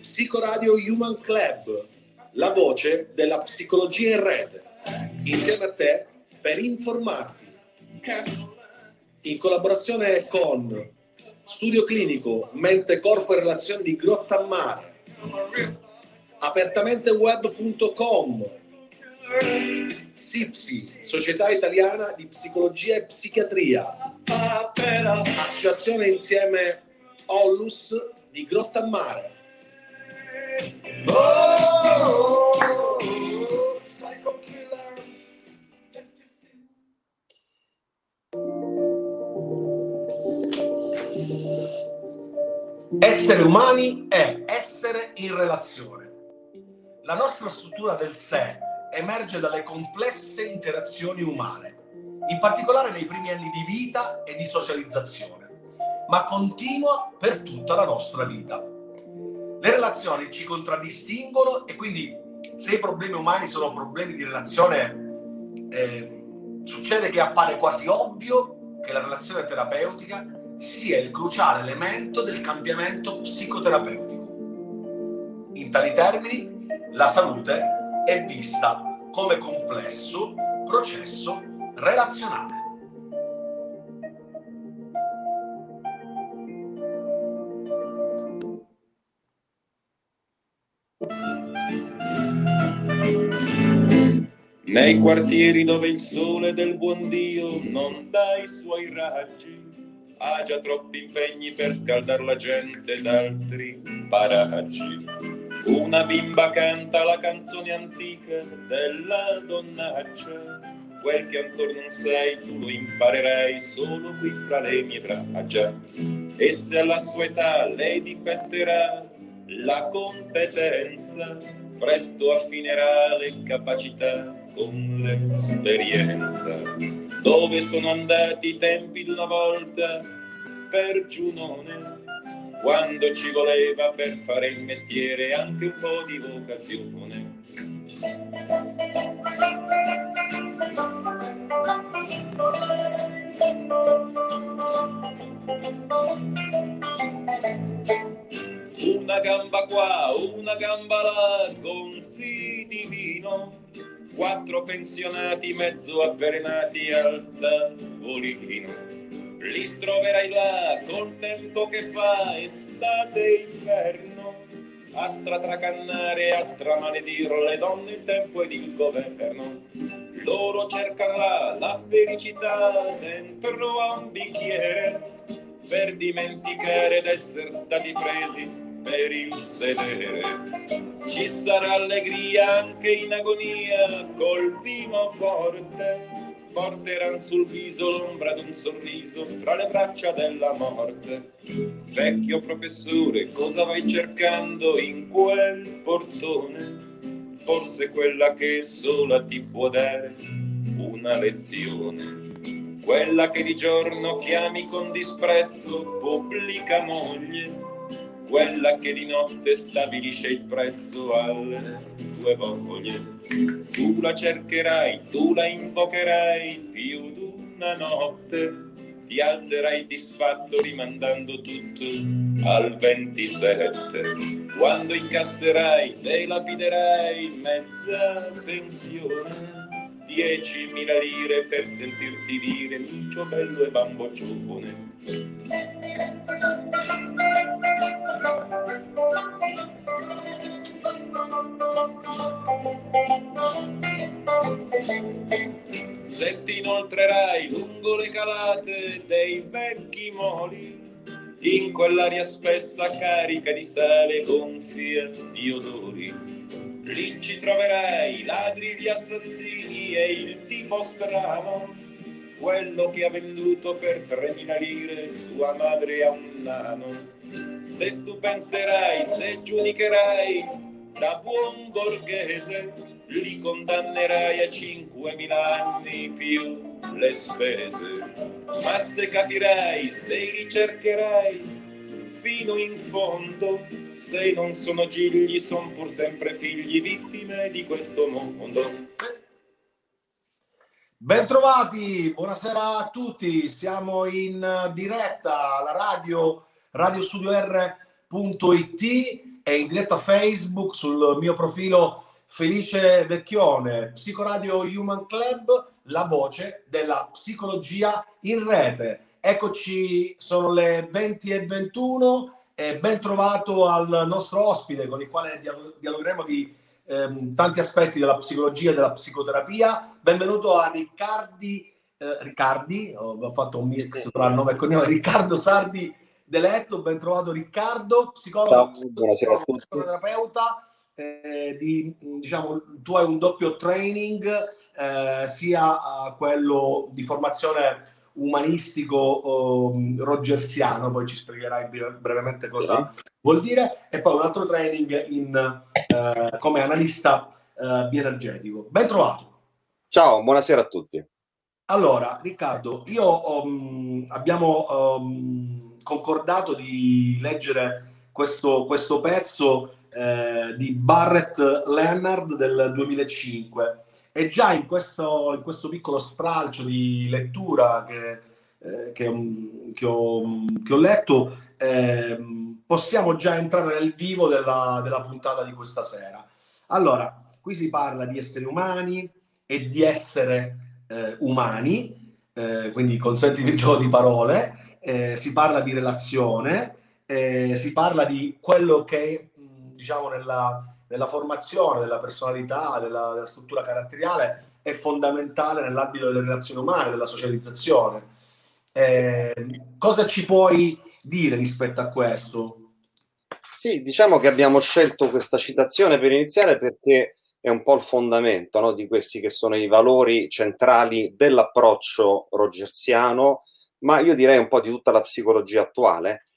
Psicoradio Human Club, la voce della psicologia in rete, insieme a te per informarti. In collaborazione con Studio Clinico Mente Corpo e Relazioni di Grottammare, apertamenteweb.com, SIPSI, Società Italiana di Psicologia e Psichiatria, Associazione Insieme Ollus di psycho killer. Essere umani è essere in relazione. La nostra struttura del sé emerge dalle complesse interazioni umane, in particolare nei primi anni di vita e di socializzazione, ma continua per tutta la nostra vita. Le relazioni ci contraddistinguono e quindi se i problemi umani sono problemi di relazione, eh, succede che appare quasi ovvio che la relazione terapeutica sia il cruciale elemento del cambiamento psicoterapeutico. In tali termini, la salute è vista come complesso processo relazionale. Nei quartieri dove il sole del buon Dio non dà i suoi raggi, ha già troppi impegni per scaldare la gente d'altri paraggi. Una bimba canta la canzone antica della donnaccia, quel che ancora non sai tu lo imparerai solo qui fra le mie braccia. E se alla sua età lei difetterà la competenza, presto affinerà le capacità con l'esperienza. Dove sono andati i tempi di una volta per Giunone, quando ci voleva per fare il mestiere anche un po' di vocazione. Una gamba qua, una gamba là, gonfi di vino, quattro pensionati mezzo avvelenati al tavolino. Li troverai là col tempo che fa estate e inverno, a stratracannare, a stramaledire le donne, il tempo ed il governo. Loro cercano là la felicità dentro a un bicchiere per dimenticare d'essere stati presi per il sedere. Ci sarà allegria anche in agonia col vino forte. Porteranno sul viso l'ombra d'un sorriso tra le braccia della morte. Vecchio professore, cosa vai cercando in quel portone? Forse quella che sola ti può dare una lezione quella che di giorno chiami con disprezzo pubblica moglie, quella che di notte stabilisce il prezzo alle tue voglie. Tu la cercherai, tu la invocherai più d'una notte, ti alzerai disfatto rimandando tutto al 27. Quando incasserai e lapiderai mezza pensione, diecimila lire per sentirti dire micio bello e bamboccione. Se ti inoltrerai lungo le calate dei vecchi moli, in quell'aria spessa carica di sale gonfia di odori, lì ci troverai ladri di assassini e il tipo strano quello che ha venduto per 3.000 lire sua madre a un nano. Se tu penserai, se giudicherai da buon borghese, li condannerai a 5.000 anni più le spese. Ma se capirai, se ricercherai fino in fondo, se non sono gigli, son pur sempre figli vittime di questo mondo Bentrovati, buonasera a tutti. Siamo in diretta alla radio radiostudio.r.it e in diretta Facebook sul mio profilo Felice Vecchione, Psicoradio Human Club, la voce della psicologia in rete. Eccoci, sono le 20 e 21 e ben trovato al nostro ospite con il quale dialogheremo di ehm, tanti aspetti della psicologia e della psicoterapia. Benvenuto a Riccardi, eh, Riccardi, ho fatto un mix tra il nome e cognome, Riccardo Sardi Deletto, ben trovato Riccardo, psicologo, psicologo psicoterapeuta. Eh, di, diciamo, tu hai un doppio training, eh, sia quello di formazione umanistico um, rogersiano, poi ci spiegherai brevemente cosa sì. vuol dire, e poi un altro training in, uh, come analista uh, bioenergetico. Ben trovato. Ciao, buonasera a tutti. Allora, Riccardo, io um, abbiamo um, concordato di leggere questo, questo pezzo eh, di Barrett Leonard del 2005 e già in questo, in questo piccolo stralcio di lettura che, eh, che, che, ho, che ho, letto, eh, possiamo già entrare nel vivo della, della puntata di questa sera. Allora, qui si parla di esseri umani e di essere eh, umani, eh, quindi consentimi il gioco di parole, eh, si parla di relazione, eh, si parla di quello che, diciamo, nella, della formazione della personalità, della, della struttura caratteriale è fondamentale nell'ambito delle relazioni umane, della socializzazione. Eh, cosa ci puoi dire rispetto a questo? Sì, diciamo che abbiamo scelto questa citazione per iniziare perché è un po' il fondamento no, di questi che sono i valori centrali dell'approccio rogersiano, ma io direi un po' di tutta la psicologia attuale,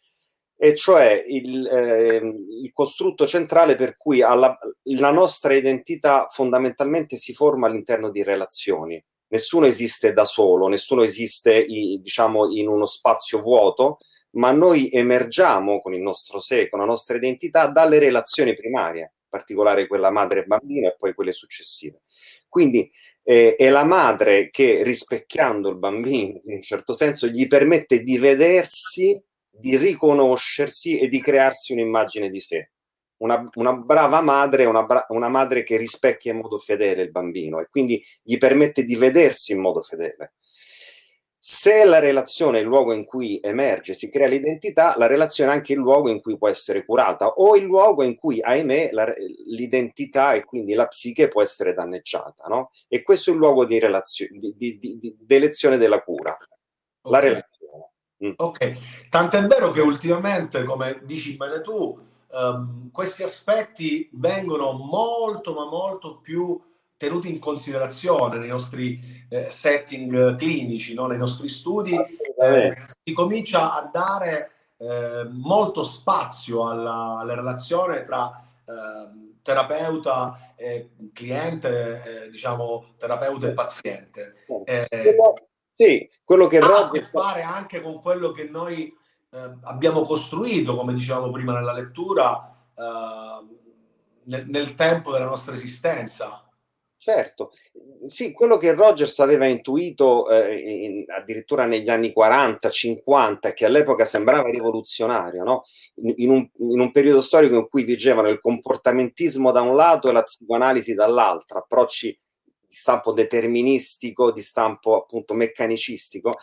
e cioè il, eh, il, costrutto centrale per cui alla, la nostra identità fondamentalmente si forma all'interno di relazioni. Nessuno esiste da solo, nessuno esiste diciamo, in uno spazio vuoto, ma noi emergiamo con il nostro sé, con la nostra identità, dalle relazioni primarie, in particolare quella madre-bambino e poi quelle successive. Quindi eh, è la madre che rispecchiando il bambino, in un certo senso, gli permette di vedersi di riconoscersi e di crearsi un'immagine di sé. Una, una brava madre è una, bra- una, madre che rispecchia in modo fedele il bambino e quindi gli permette di vedersi in modo fedele. Se la relazione è il luogo in cui emerge, si crea l'identità, la relazione è anche il luogo in cui può essere curata o il luogo in cui, ahimè, la, l'identità e quindi la psiche può essere danneggiata. No? E questo è il luogo di, relazio- di, di, di elezione della cura, la relazione. Mm. Ok, tant'è vero che ultimamente, come dici bene tu, um, questi aspetti vengono molto, ma molto più tenuti in considerazione nei nostri eh, setting clinici, no? nei nostri studi. Eh, si comincia a dare eh, molto spazio alla, alla relazione tra ehm, terapeuta e cliente, eh, diciamo terapeuta e paziente. Eh, sì, quello che ha a che fare anche con quello che noi eh, abbiamo costruito, come dicevamo prima nella lettura, eh, nel, nel, tempo della nostra esistenza. Certo, sì, quello che Rogers aveva intuito eh, in, addirittura negli anni 40, 50, che all'epoca sembrava rivoluzionario, no? in, un, in un periodo storico in cui vigevano il comportamentismo da un lato e la psicoanalisi dall'altro, approcci di stampo deterministico, di stampo appunto meccanicistico,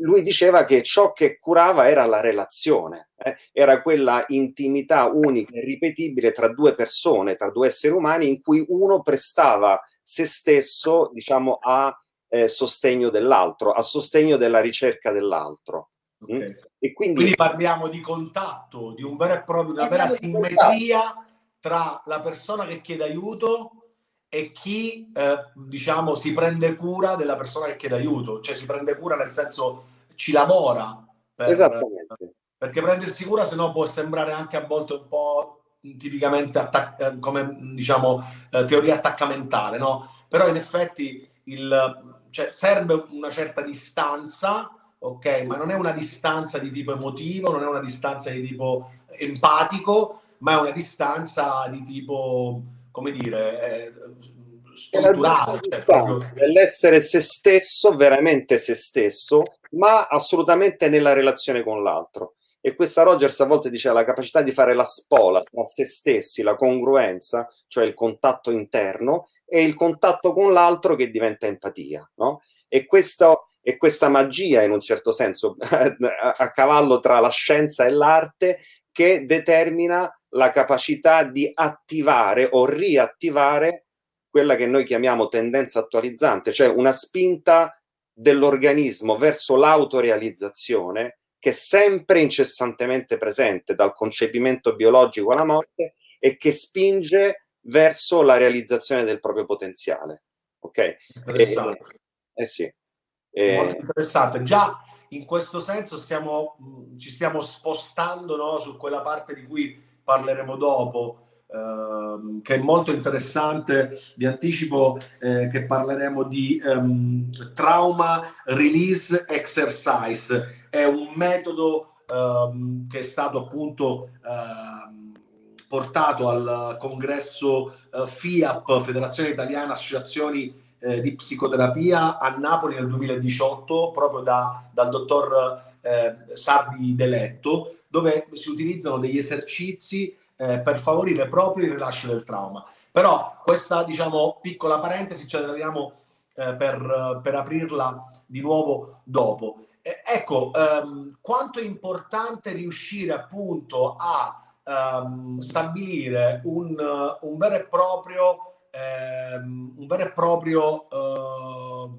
lui diceva che ciò che curava era la relazione, eh? era quella intimità unica e ripetibile tra due persone, tra due esseri umani, in cui uno prestava se stesso, diciamo, a eh, sostegno dell'altro, a sostegno della ricerca dell'altro. Mm? Okay. E quindi, quindi, parliamo di contatto, di un vero e proprio, una vera simmetria tra la persona che chiede aiuto e chi eh, diciamo si prende cura della persona che chiede aiuto, cioè si prende cura nel senso ci lavora per, perché prendersi cura se no può sembrare anche a volte un po' tipicamente attac- eh, come diciamo eh, teoria attaccamentale, no? Però in effetti il, cioè, serve una certa distanza, ok? Ma non è una distanza di tipo emotivo, non è una distanza di tipo empatico, ma è una distanza di tipo come dire, eh, strutturale. Cioè proprio... Dell'essere se stesso, veramente se stesso, ma assolutamente nella relazione con l'altro. E questa Rogers a volte diceva la capacità di fare la spola tra se stessi, la congruenza, cioè il contatto interno, e il contatto con l'altro che diventa empatia. No? E, questo, e questa magia, in un certo senso, a cavallo tra la scienza e l'arte, che determina la capacità di attivare o riattivare quella che noi chiamiamo tendenza attualizzante, cioè una spinta dell'organismo verso l'autorealizzazione che è sempre incessantemente presente dal concepimento biologico alla morte e che spinge verso la realizzazione del proprio potenziale. Ok? Interessante. Eh, eh sì. Eh, Molto interessante. Già in questo senso stiamo, ci stiamo spostando no, su quella parte di cui parleremo dopo, ehm, che è molto interessante. Vi anticipo eh, che parleremo di um, trauma release exercise. È un metodo um, che è stato appunto uh, portato al congresso uh, FIAP, Federazione Italiana Associazioni eh, di Psicoterapia, a Napoli nel 2018, proprio da, dal dottor eh, Sardi Deletto, dove si utilizzano degli esercizi eh, per favorire proprio il rilascio del trauma. Però questa, diciamo, piccola parentesi ce la teniamo eh, per, per, aprirla di nuovo dopo. Eh, ecco, ehm, quanto è importante riuscire appunto a ehm, stabilire un, un, vero e proprio, ehm, un vero e proprio, eh,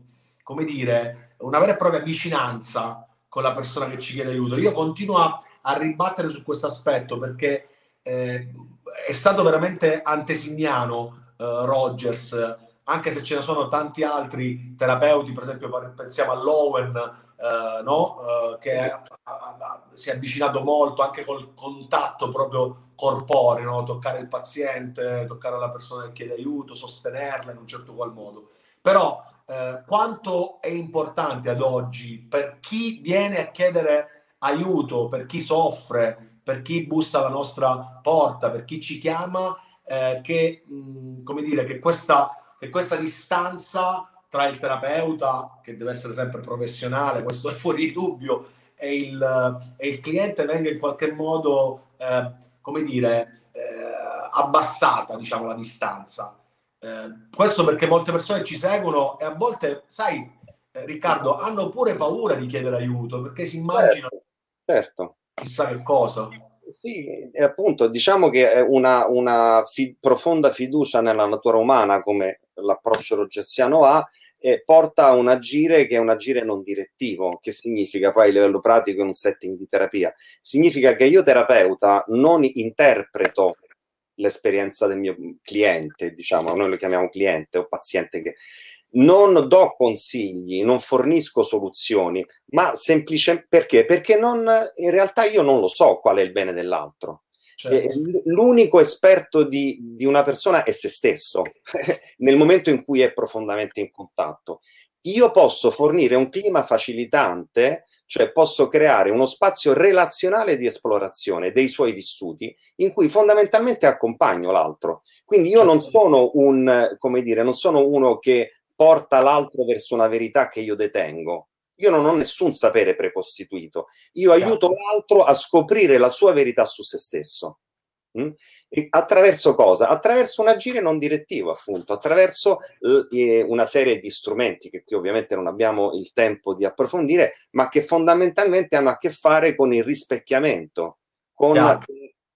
come dire, una vera e propria vicinanza con la persona che ci chiede aiuto. Io continuo a, a ribattere su questo aspetto perché eh, è stato veramente antesignano eh, Rogers, anche se ce ne sono tanti altri terapeuti, per esempio pensiamo all'Owen, eh, no? Eh, che a, a, si è avvicinato molto anche col contatto proprio corporeo, no? toccare il paziente, toccare la persona che chiede aiuto, sostenerla in un certo qual modo. Però eh, quanto è importante ad oggi per chi viene a chiedere aiuto, per chi soffre, per chi bussa alla nostra porta, per chi ci chiama, eh, che, mh, mm, dire, che questa, che questa distanza tra il terapeuta, che deve essere sempre professionale, questo è fuori di dubbio, e il, e il cliente venga in qualche modo, eh, come dire, eh, abbassata, diciamo, la distanza. Eh, questo perché molte persone ci seguono e a volte, sai, eh, Riccardo, hanno pure paura di chiedere aiuto perché si immaginano certo, certo. chissà che cosa. Sì, appunto, diciamo che una, una fi- profonda fiducia nella natura umana, come l'approccio rogeziano ha, eh, porta a un agire che è un agire non direttivo, che significa poi a livello pratico in un setting di terapia. Significa che io terapeuta non interpreto l'esperienza del mio cliente, diciamo, noi lo chiamiamo cliente o paziente che non do consigli, non fornisco soluzioni, ma semplicemente perché? Perché non, in realtà io non lo so qual è il bene dell'altro. Certo. L'unico esperto di, di, una persona è se stesso, nel momento in cui è profondamente in contatto. Io posso fornire un clima facilitante, cioè posso creare uno spazio relazionale di esplorazione dei suoi vissuti, in cui fondamentalmente accompagno l'altro. Quindi io non certo. sono un, come dire, non sono uno che porta l'altro verso una verità che io detengo. Io non ho nessun sapere precostituito, io aiuto l'altro a scoprire la sua verità su se stesso. Mm? attraverso cosa? Attraverso un agire non direttivo, appunto, attraverso eh, una serie di strumenti che qui ovviamente non abbiamo il tempo di approfondire, ma che fondamentalmente hanno a che fare con il rispecchiamento, con Chiaro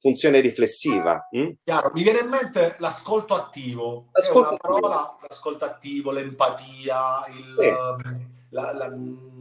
funzione riflessiva. Hm? Chiaro, mi viene in mente l'ascolto attivo, l'ascolto una parola, l'ascolto attivo, l'empatia, il, sì. Ehm, la, la, mm,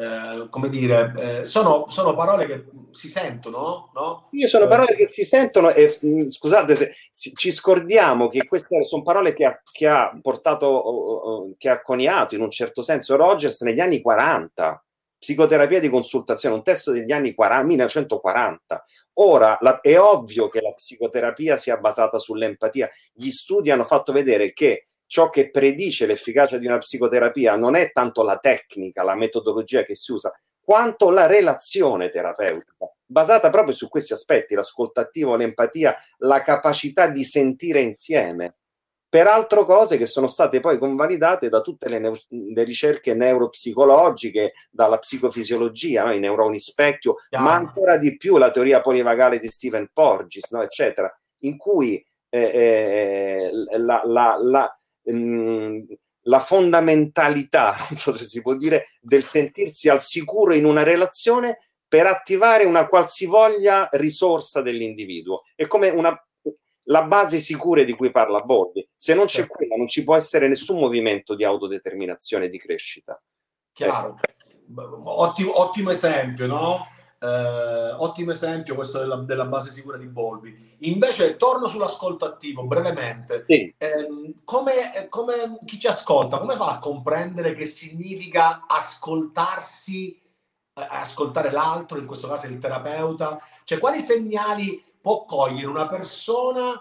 eh, come dire, eh, sono, sono, parole che si sentono, no? Io sono parole che si sentono e mm, scusate se ci scordiamo che queste sono parole che ha, che ha portato, che ha coniato in un certo senso Rogers negli anni 40 psicoterapia di consultazione, un testo degli anni 40, 1940. Ora la, è ovvio che la psicoterapia sia basata sull'empatia. Gli studi hanno fatto vedere che ciò che predice l'efficacia di una psicoterapia non è tanto la tecnica, la metodologia che si usa, quanto la relazione terapeutica, basata proprio su questi aspetti, l'ascoltativo, l'empatia, la capacità di sentire insieme. peraltro cose che sono state poi convalidate da tutte le, neu- le ricerche neuropsicologiche, dalla psicofisiologia, no? i neuroni specchio, Chiaro. ma ancora di più la teoria polivagale di Stephen Porges, no? eccetera, in cui eh, eh, la, la, la, mh, mm, la fondamentalità, non so se si può dire, del sentirsi al sicuro in una relazione per attivare una qualsivoglia risorsa dell'individuo. È come una la base sicura di cui parla Bordi. Se non c'è certo. quella, non ci può essere nessun movimento di autodeterminazione e di crescita. Chiaro. Ottimo, ottimo esempio, no? Eh, ottimo esempio questo della, della, base sicura di Bolbi. Invece, torno sull'ascolto attivo brevemente. Sì. Eh, come, come, chi ci ascolta, come fa a comprendere che significa ascoltarsi, eh, ascoltare l'altro, in questo caso il terapeuta? Cioè, quali segnali può cogliere una persona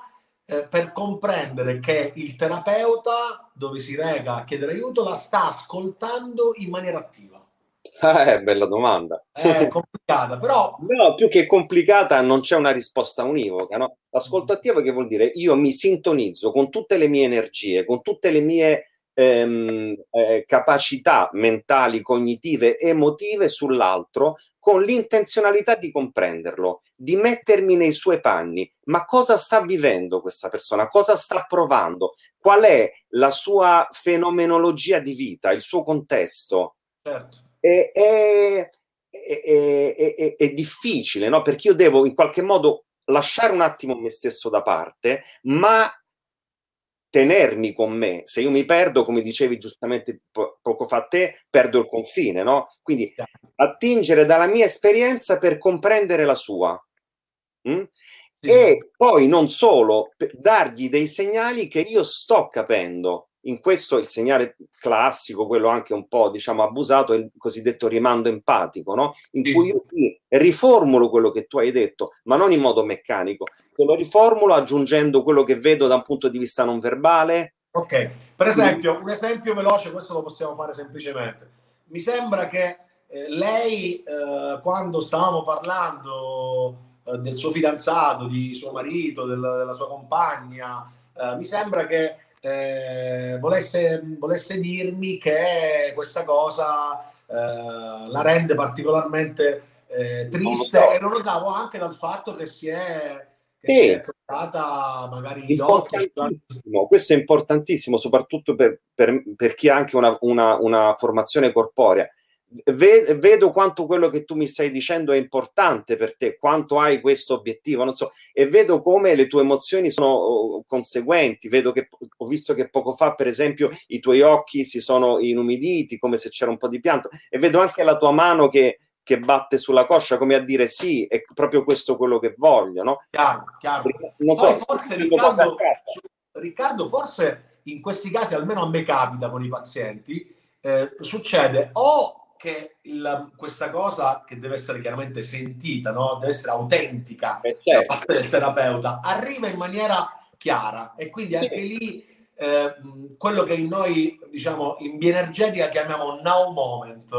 eh, per comprendere che il terapeuta dove si rega a chiedere aiuto la sta ascoltando in maniera attiva? Eh, bella domanda. È complicata, però... No, più che complicata non c'è una risposta univoca. No? L'ascolto attivo che vuol dire io mi sintonizzo con tutte le mie energie, con tutte le mie ehm, eh, capacità mentali, cognitive, emotive sull'altro con l'intenzionalità di comprenderlo, di mettermi nei suoi panni. Ma cosa sta vivendo questa persona? Cosa sta provando? Qual è la sua fenomenologia di vita, il suo contesto? Certo. È, è, è, è difficile, no? Perché io devo in qualche modo lasciare un attimo me stesso da parte, ma tenermi con me. Se io mi perdo, come dicevi giustamente po- poco fa te, perdo il confine, no? Quindi attingere dalla mia esperienza per comprendere la sua. Mm? Sì. E poi non solo, dargli dei segnali che io sto capendo in questo il segnale classico, quello anche un po' diciamo abusato, è il cosiddetto rimando empatico, no? in sì. cui io riformulo quello che tu hai detto, ma non in modo meccanico, te lo riformulo aggiungendo quello che vedo da un punto di vista non verbale. Ok, per esempio, un esempio veloce, questo lo possiamo fare semplicemente. Mi sembra che eh, lei, eh, quando stavamo parlando eh, del suo fidanzato, di suo marito, del, della sua compagna, eh, mi sembra che eh, volesse, volesse, dirmi che questa cosa eh, la rende particolarmente eh, triste non e lo notavo anche dal fatto che si è, che sì. si è magari gli occhi. Questo è importantissimo, soprattutto per, per, per chi ha anche una, una, una formazione corporea vedo quanto quello che tu mi stai dicendo è importante per te, quanto hai questo obiettivo, non so, e vedo come le tue emozioni sono oh, conseguenti. Vedo che ho visto che poco fa, per esempio, i tuoi occhi si sono inumiditi come se c'era un po' di pianto, e vedo anche la tua mano che, che batte sulla coscia, come a dire sì, è proprio questo quello che voglio, no? Chiaro, chiaro. Non so, forse Riccardo, Riccardo, forse in questi casi, almeno a me capita con i pazienti, eh, succede o che il, questa cosa che deve essere chiaramente sentita, no? deve essere autentica eh, certo. da parte del terapeuta, arriva in maniera chiara e quindi anche sì. lì eh, quello che noi diciamo in bioenergetica chiamiamo now moment,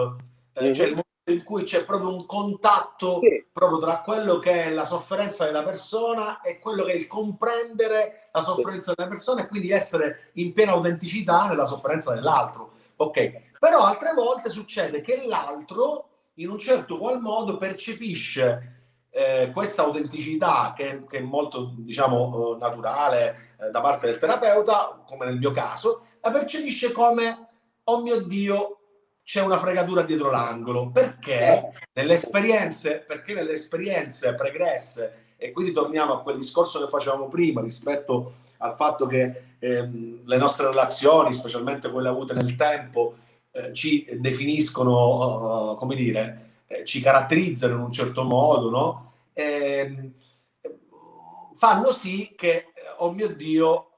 eh, mm-hmm. cioè il momento in cui c'è proprio un contatto sì. proprio tra quello che è la sofferenza della persona e quello che è il comprendere la sofferenza sì. della persona e quindi essere in piena autenticità nella sofferenza dell'altro. Ok, però altre volte succede che l'altro in un certo qual modo percepisce eh, questa autenticità che, che, è molto diciamo eh, naturale eh, da parte del terapeuta, come nel mio caso, la percepisce come oh mio Dio c'è una fregatura dietro l'angolo perché? Nelle esperienze, perché nelle esperienze pregresse e quindi torniamo a quel discorso che facevamo prima rispetto al fatto che ehm, le nostre relazioni, specialmente quelle avute nel tempo, eh, ci definiscono, uh, come dire, eh, ci caratterizzano in un certo modo, no? E, ehm, fanno sì che, oh mio Dio,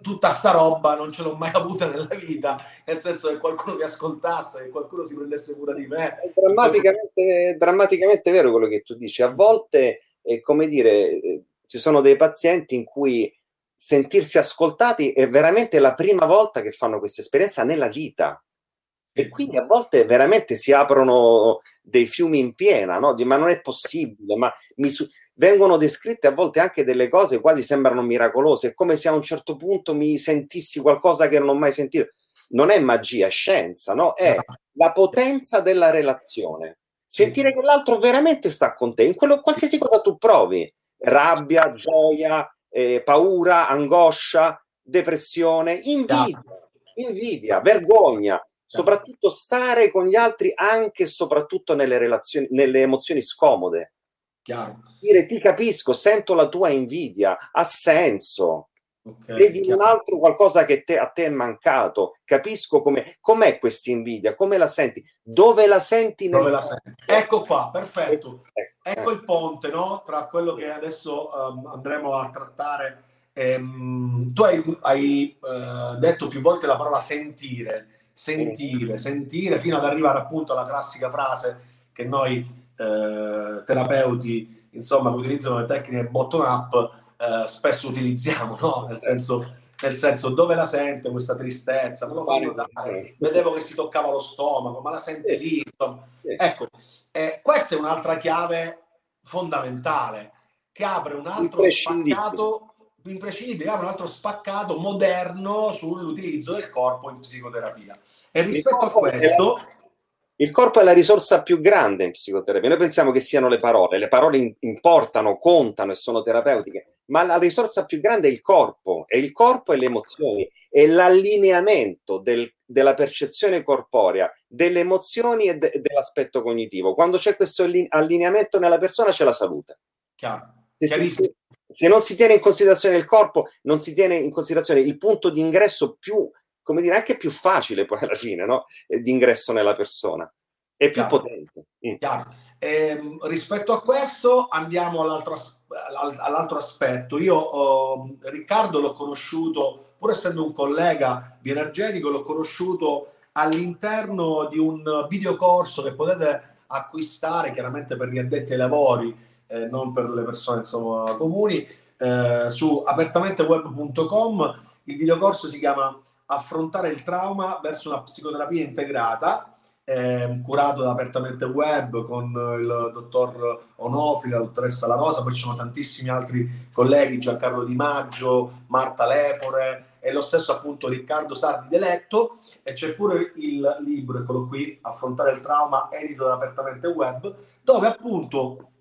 tutta sta roba non ce l'ho mai avuta nella vita, nel senso che qualcuno mi ascoltasse, che qualcuno si prendesse cura di me. È drammaticamente, drammaticamente vero quello che tu dici. A volte, è come dire, eh, ci sono dei pazienti in cui sentirsi ascoltati è veramente la prima volta che fanno questa esperienza nella vita. E quindi a volte veramente si aprono dei fiumi in piena, no? ma non è possibile, ma mi su- vengono descritte a volte anche delle cose quasi sembrano miracolose, è come se a un certo punto mi sentissi qualcosa che non ho mai sentito. Non è magia, è scienza, no? È la potenza della relazione. Sentire che l'altro veramente sta con te, in quello, qualsiasi cosa tu provi, rabbia, gioia, eh, paura, angoscia, depressione, invidia, invidia, vergogna, soprattutto stare con gli altri anche e soprattutto nelle relazioni, nelle emozioni scomode. Chiaro. Dire ti capisco, sento la tua invidia, ha senso. Okay, Vedi chiaro. un altro qualcosa che te, a te è mancato, capisco come, com'è questa invidia, come la senti, dove la senti? Dove la senti? Ecco qua, perfetto. Ecco, ecco il ponte no? tra quello che adesso um, andremo a trattare. Ehm, tu hai, hai uh, detto più volte la parola sentire, sentire, sentire, fino ad arrivare appunto alla classica frase che noi uh, terapeuti, insomma, che utilizzano le tecniche bottom up, uh, spesso utilizziamo, no? Nel senso nel senso dove la sente questa tristezza, me lo fa notare, vedevo che si toccava lo stomaco, ma la sente lì, insomma. Ecco, eh, questa è un'altra chiave fondamentale che apre un altro spaccato imprescindibile, apre un altro spaccato moderno sull'utilizzo del corpo in psicoterapia. E rispetto a questo... Il corpo è la risorsa più grande in psicoterapia. Noi pensiamo che siano le parole, le parole importano, contano e sono terapeutiche ma la risorsa più grande è il corpo, e il corpo e le emozioni, e l'allineamento del, della percezione corporea, delle emozioni e de, dell'aspetto cognitivo. Quando c'è questo allineamento nella persona c'è la salute. Se, si, se, non si tiene in considerazione il corpo, non si tiene in considerazione il punto di ingresso più, come dire, anche più facile poi alla fine, no? Eh, di ingresso nella persona. È più Chiaro. potente. Mm. Eh, rispetto a questo andiamo all'altro aspetto all'altro aspetto. Io oh, Riccardo l'ho conosciuto, pur essendo un collega di Energetico, l'ho conosciuto all'interno di un videocorso che potete acquistare chiaramente per gli addetti ai lavori, eh, non per le persone insomma, comuni, eh, su apertamenteweb.com. Il videocorso si chiama Affrontare il trauma verso una psicoterapia integrata eh, curato da Apertamente Web con il dottor Onofri, la dottoressa La Rosa, poi ci sono tantissimi altri colleghi, Giancarlo Di Maggio, Marta Lepore e lo stesso appunto Riccardo Sardi Deletto e c'è pure il libro, eccolo qui, Affrontare il trauma, edito da Apertamente Web, dove appunto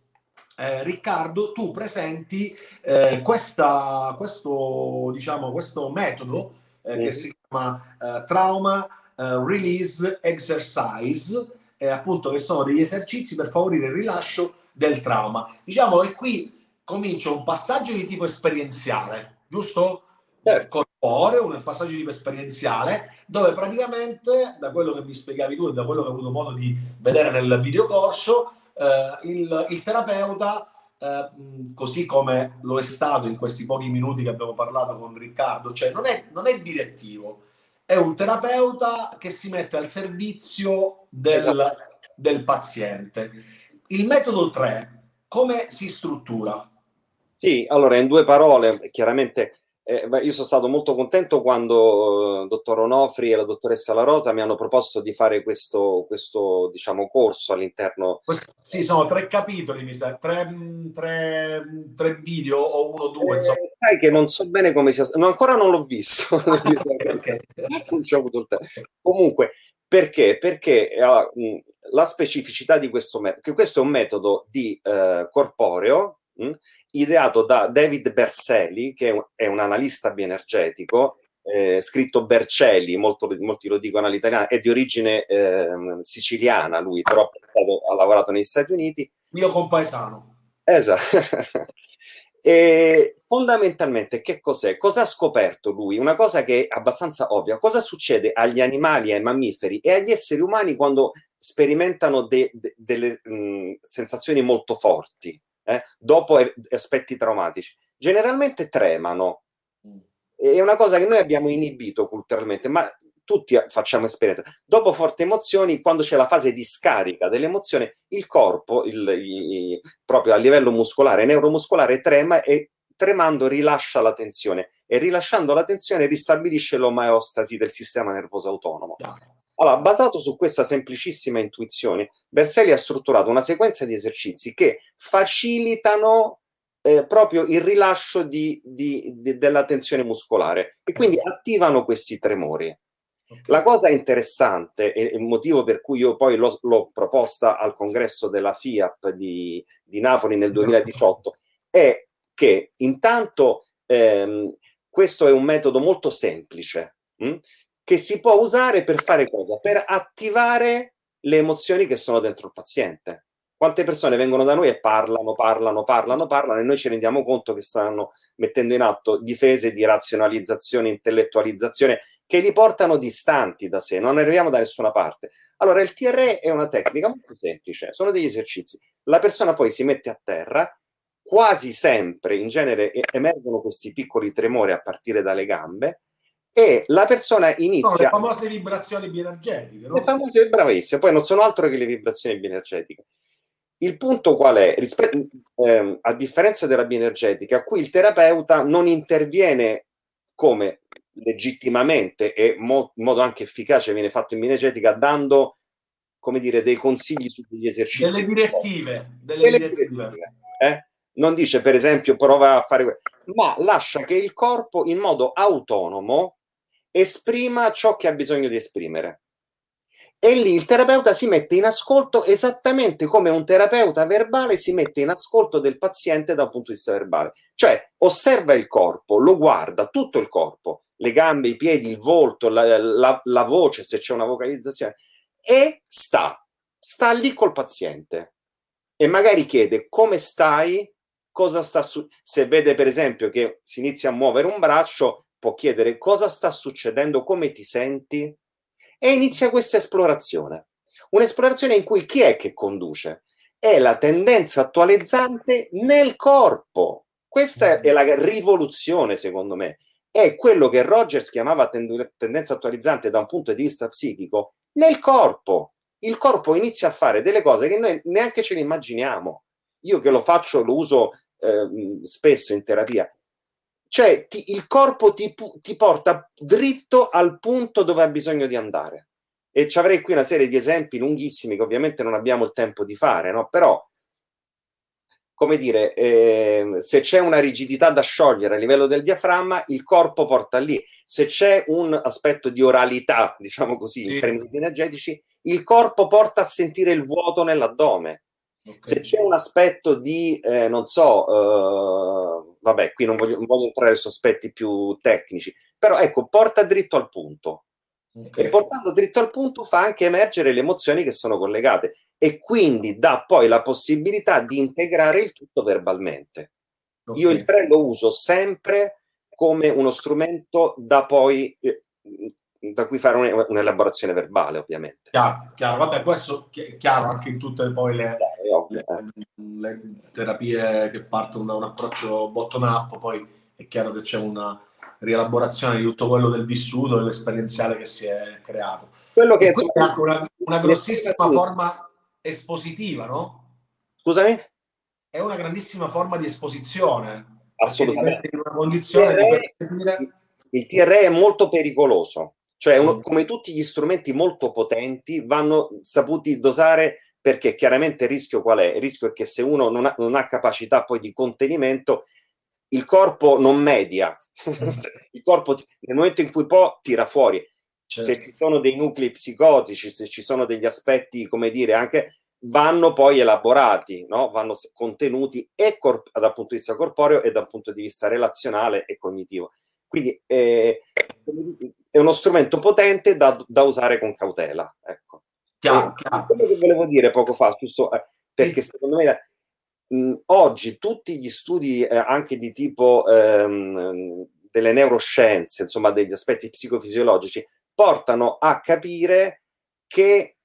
eh, Riccardo, tu presenti eh, questa, questo, diciamo, questo metodo eh, che si chiama eh, Trauma uh, Release Exercise, eh, appunto che sono degli esercizi per favorire il rilascio del trauma. Diciamo che qui comincia un passaggio di tipo esperienziale, giusto? Certo. Corporeo, un passaggio di tipo esperienziale, dove praticamente, da quello che mi spiegavi tu e da quello che ho avuto modo di vedere nel videocorso, eh, il, il terapeuta Uh, così come lo è stato in questi pochi minuti che abbiamo parlato con Riccardo, cioè non è, non è direttivo, è un terapeuta che si mette al servizio del, esatto. del paziente. Il metodo 3, come si struttura? Sì, allora in due parole, chiaramente eh, io sono stato molto contento quando il eh, dottor Onofri e la dottoressa La Rosa mi hanno proposto di fare questo, questo diciamo, corso all'interno. Sì, sono tre capitoli, mi sa, tre, tre, tre video o uno o due. Eh, sai che non so bene come sia. No, ancora non l'ho visto. okay. non ci ho avuto il tempo. Comunque, perché? Perché uh, la specificità di questo metodo, che questo è un metodo di uh, corporeo mh, ideato da David Berselli, che è un, è un analista bioenergetico, eh, scritto Bercelli, molto, molti lo dicono all'italiano, è di origine eh, siciliana lui, però ha lavorato negli Stati Uniti. Mio compaesano. Esatto. e fondamentalmente che cos'è? Cosa ha scoperto lui? Una cosa che è abbastanza ovvia. Cosa succede agli animali, ai mammiferi e agli esseri umani quando sperimentano de, de, delle mh, sensazioni molto forti? Eh, dopo aspetti traumatici, generalmente tremano. Mm. È una cosa che noi abbiamo inibito culturalmente, ma tutti facciamo esperienza. Dopo forti emozioni, quando c'è la fase di scarica dell'emozione, il corpo, il, il, proprio a livello muscolare, neuromuscolare, trema e tremando rilascia la tensione e rilasciando la tensione ristabilisce l'omeostasi del sistema nervoso autonomo. Allora, basato su questa semplicissima intuizione, Berselli ha strutturato una sequenza di esercizi che facilitano eh, proprio il rilascio di, di, di, della tensione muscolare e quindi attivano questi tremori. Okay. La cosa interessante e il motivo per cui io poi l'ho, l'ho proposta al congresso della FIAP di, di Napoli nel 2018 è che intanto ehm, questo è un metodo molto semplice mh, hm, che si può usare per fare cosa? Per attivare le emozioni che sono dentro il paziente. Quante persone vengono da noi e parlano, parlano, parlano, parlano e noi ci rendiamo conto che stanno mettendo in atto difese di razionalizzazione, intellettualizzazione che li portano distanti da sé, non arriviamo da nessuna parte. Allora il TRE è una tecnica molto semplice, sono degli esercizi. La persona poi si mette a terra, quasi sempre, in genere, emergono questi piccoli tremori a partire dalle gambe, e la persona inizia... No, le famose vibrazioni bioenergetiche. No? Le famose, bravissime, poi non sono altro che le vibrazioni bioenergetiche. Il punto qual è? Rispe- eh, a differenza della bioenergetica, qui il terapeuta non interviene come legittimamente e mo- in modo anche efficace viene fatto in bioenergetica dando come dire dei consigli sugli esercizi delle direttive, delle delle direttive. direttive eh? non dice per esempio prova a fare ma lascia che il corpo in modo autonomo esprima ciò che ha bisogno di esprimere. E lì il terapeuta si mette in ascolto esattamente come un terapeuta verbale si mette in ascolto del paziente da un punto di vista verbale. Cioè osserva il corpo, lo guarda, tutto il corpo, le gambe, i piedi, il volto, la, la, la voce, se c'è una vocalizzazione, e sta, sta lì col paziente. E magari chiede come stai, cosa sta su- se vede per esempio che si inizia a muovere un braccio, può chiedere cosa sta succedendo, come ti senti e inizia questa esplorazione. Un'esplorazione in cui chi è che conduce? È la tendenza attualizzante nel corpo. Questa è la rivoluzione, secondo me. È quello che Rogers chiamava tendenza attualizzante da un punto di vista psichico nel corpo. Il corpo inizia a fare delle cose che noi neanche ce le immaginiamo. Io che lo faccio, lo uso eh, spesso in terapia, cioè ti, il corpo ti, ti, porta dritto al punto dove ha bisogno di andare. E ci avrei qui una serie di esempi lunghissimi che ovviamente non abbiamo il tempo di fare, no? Però, come dire, eh, se c'è una rigidità da sciogliere a livello del diaframma, il corpo porta lì. Se c'è un aspetto di oralità, diciamo così, sì. in termini energetici, il corpo porta a sentire il vuoto nell'addome. Okay. Se c'è un aspetto di, eh, non so, uh, vabbè, qui non voglio, non voglio, entrare su aspetti più tecnici, però ecco, porta dritto al punto. Okay. E portando dritto al punto fa anche emergere le emozioni che sono collegate e quindi dà poi la possibilità di integrare il tutto verbalmente. Okay. Io il pre lo uso sempre come uno strumento da poi eh, da cui fare un, un'elaborazione verbale, ovviamente. Chiaro, chiaro. Vabbè, questo è chiaro anche in tutte poi le, le, le terapie che partono da un approccio bottom-up, poi è chiaro che c'è una rielaborazione di tutto quello del vissuto, dell'esperienziale che si è creato. Quello che è anche una, una grossissima forma espositiva, no? Scusami? È una grandissima forma di esposizione. Assolutamente. In una condizione il TRE, di percepire... Il TRE è molto pericoloso cioè, uno, come tutti gli strumenti molto potenti, vanno saputi dosare perché chiaramente il rischio qual è? Il rischio è che se uno non ha, non ha capacità poi di contenimento, il corpo non media. il corpo nel momento in cui può tira fuori. Certo. Se ci sono dei nuclei psicotici, se ci sono degli aspetti, come dire, anche vanno poi elaborati, no? vanno contenuti e corp- dal punto di vista corporeo e dal punto di vista relazionale e cognitivo. Quindi eh, è uno strumento potente da, da usare con cautela. Ecco. Chiaro, chiaro. Quello che volevo dire poco fa, giusto, eh, perché secondo me mh, oggi tutti gli studi eh, anche di tipo ehm, delle neuroscienze, insomma degli aspetti psicofisiologici, portano a capire che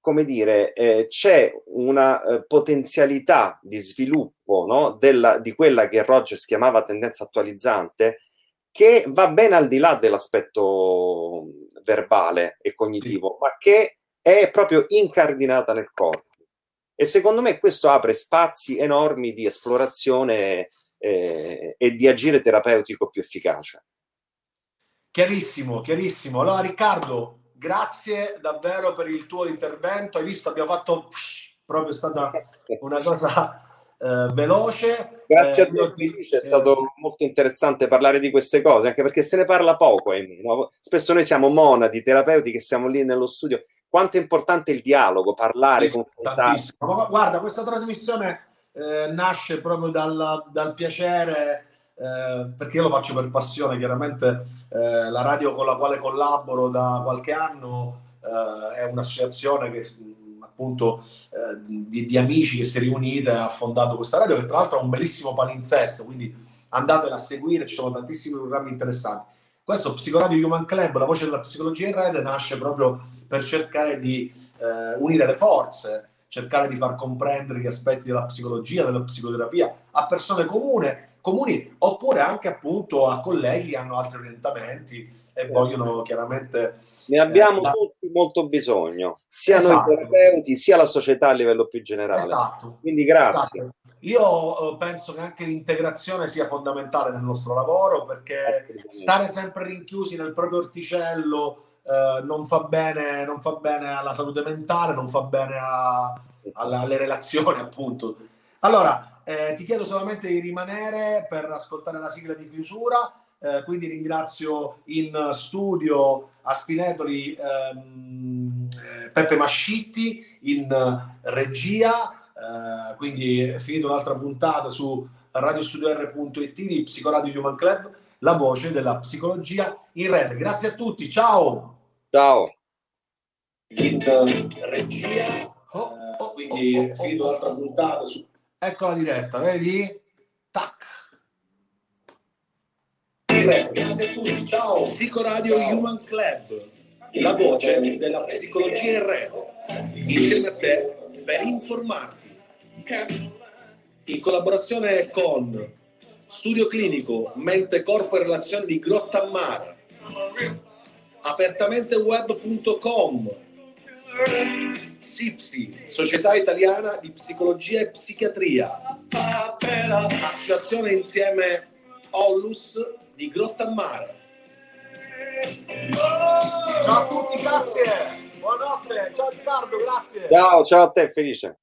come dire, eh, c'è una eh, potenzialità di sviluppo no, della, di quella che Rogers chiamava tendenza attualizzante, che va ben al di là dell'aspetto verbale e cognitivo, sì. ma che è proprio incardinata nel corpo. E secondo me questo apre spazi enormi di esplorazione eh, e di agire terapeutico più efficace. Chiarissimo, chiarissimo. Allora Riccardo, grazie davvero per il tuo intervento. Hai visto, abbiamo fatto proprio stata una cosa eh, veloce. Grazie eh, a te, Felice, è stato eh, molto interessante parlare di queste cose, anche perché se ne parla poco. No? Spesso noi siamo monadi, terapeuti che siamo lì nello studio. Quanto è importante il dialogo, parlare, confrontarsi. Guarda, questa trasmissione eh, nasce proprio dal, dal piacere eh, perché io lo faccio per passione, chiaramente eh, la radio con la quale collaboro da qualche anno eh, è un'associazione che appunto eh, di, di, amici che si è riunita e ha fondato questa radio che tra l'altro ha un bellissimo palinsesto, quindi andatela a seguire, ci sono tantissimi programmi interessanti. Questo Psicoradio Human Club, la voce della psicologia in rete, nasce proprio per cercare di eh, unire le forze, cercare di far comprendere gli aspetti della psicologia, della psicoterapia a persone comune comuni oppure anche appunto a colleghi che hanno altri orientamenti e vogliono chiaramente... Ne abbiamo eh, tutti molto bisogno, sia esatto. noi terapeuti sia la società a livello più generale. Esatto. Quindi grazie. Esatto. Io eh, penso che anche l'integrazione sia fondamentale nel nostro lavoro perché stare sempre rinchiusi nel proprio orticello eh, non, fa bene, non fa bene alla salute mentale, non fa bene a, alla, alle relazioni appunto. Allora, eh, ti chiedo solamente di rimanere per ascoltare la sigla di chiusura. Eh, quindi ringrazio in studio a Spinetoli ehm, eh, Peppe Mascitti in regia. Eh, quindi è finita un'altra puntata su radiostudio.it di Psicoradio Human Club, la voce della psicologia in rete. Grazie a tutti, ciao! Ciao! In regia, oh, oh, quindi è finita un'altra puntata su Ecco la diretta, vedi? Tac. Ciao. Psicoradio ciao. Human Club, la voce della psicologia in rete, insieme a te per informarti. In collaborazione con Studio Clinico, Mente Corpo e Relazioni di Grottammare, apertamenteweb.com SIPSI, Società Italiana di Psicologia e Psichiatria, Associazione Insieme Ollus di Grottammare. Ciao a tutti, grazie. Buonanotte. Ciao Riccardo, grazie. Ciao, ciao a te, Felice.